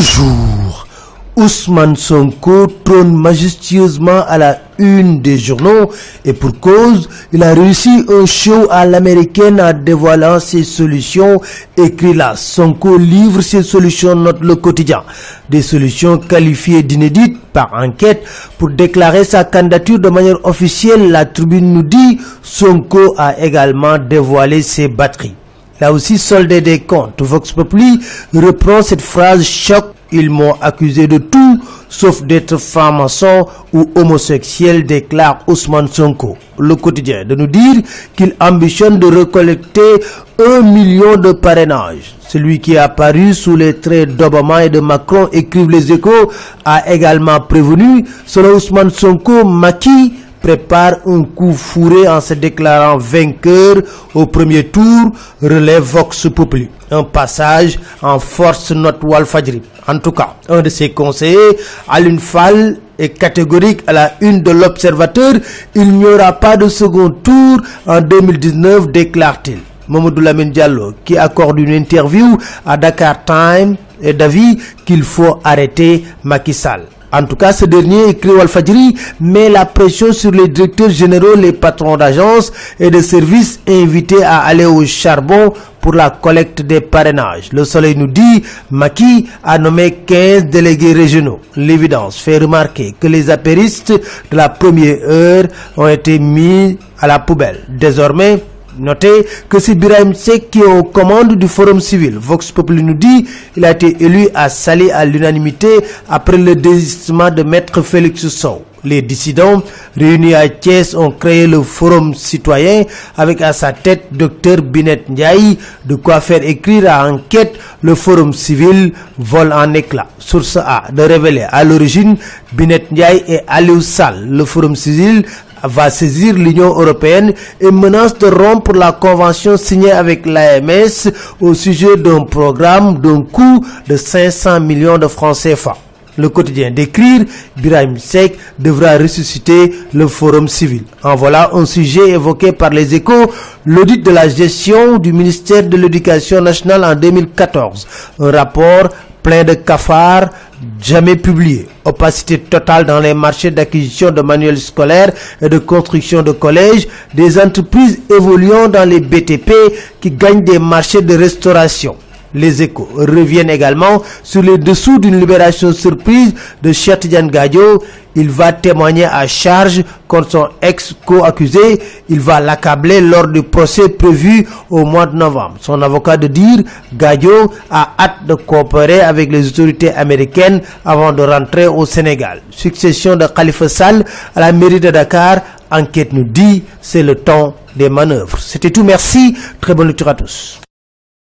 Toujours, Ousmane Sonko trône majestueusement à la une des journaux et pour cause, il a réussi un show à l'américaine en dévoilant ses solutions. Écrit là, Sonko livre ses solutions, note le quotidien. Des solutions qualifiées d'inédites par enquête pour déclarer sa candidature de manière officielle. La tribune nous dit, Sonko a également dévoilé ses batteries. Là aussi, soldé des comptes. Vox Populi reprend cette phrase choc. Ils m'ont accusé de tout, sauf d'être franc-maçon ou homosexuel, déclare Ousmane Sonko. Le quotidien de nous dire qu'il ambitionne de recollecter un million de parrainages. Celui qui est apparu sous les traits d'Obama et de Macron, écrivent les échos, a également prévenu, selon Ousmane Sonko, Maki prépare un coup fourré en se déclarant vainqueur au premier tour, relève Vox Populi. Un passage en force note Walfadjri. En tout cas, un de ses conseillers, Alun Fall, est catégorique à la une de l'Observateur. Il n'y aura pas de second tour en 2019, déclare-t-il. Mamadou Lamine Diallo, qui accorde une interview à Dakar Time, est d'avis qu'il faut arrêter Macky Sall. En tout cas, ce dernier, écrit Al-Fajri, met la pression sur les directeurs généraux, les patrons d'agences et de services invités à aller au charbon pour la collecte des parrainages. Le soleil nous dit, Maki a nommé 15 délégués régionaux. L'évidence fait remarquer que les apéristes de la première heure ont été mis à la poubelle. Désormais, Notez que c'est Birahim Sek qui est aux commandes du Forum civil. Vox Populi nous dit il a été élu à Salé à l'unanimité après le désistement de Maître Félix Sow. Les dissidents réunis à Thiès ont créé le Forum citoyen avec à sa tête Dr Binet Ndiaye, de quoi faire écrire à enquête le Forum civil vole en éclat. Source A de révéler à l'origine Binet Ndiaye et Aliou Sall. Le Forum civil va saisir l'Union européenne et menace de rompre la convention signée avec l'AMS au sujet d'un programme d'un coût de 500 millions de francs CFA. Le quotidien d'écrire, Birahim Sek devra ressusciter le forum civil. En voilà un sujet évoqué par les échos, l'audit de la gestion du ministère de l'Éducation nationale en 2014. Un rapport plein de cafards, jamais publié. Opacité totale dans les marchés d'acquisition de manuels scolaires et de construction de collèges, des entreprises évoluant dans les BTP qui gagnent des marchés de restauration. Les échos reviennent également sur les dessous d'une libération surprise de Chatidiane Gadio. Il va témoigner à charge contre son ex-co-accusé. Il va l'accabler lors du procès prévu au mois de novembre. Son avocat de dire, Gadio a hâte de coopérer avec les autorités américaines avant de rentrer au Sénégal. Succession de Khalifa Sall à la mairie de Dakar. Enquête nous dit, c'est le temps des manœuvres. C'était tout. Merci. Très bonne lecture à tous.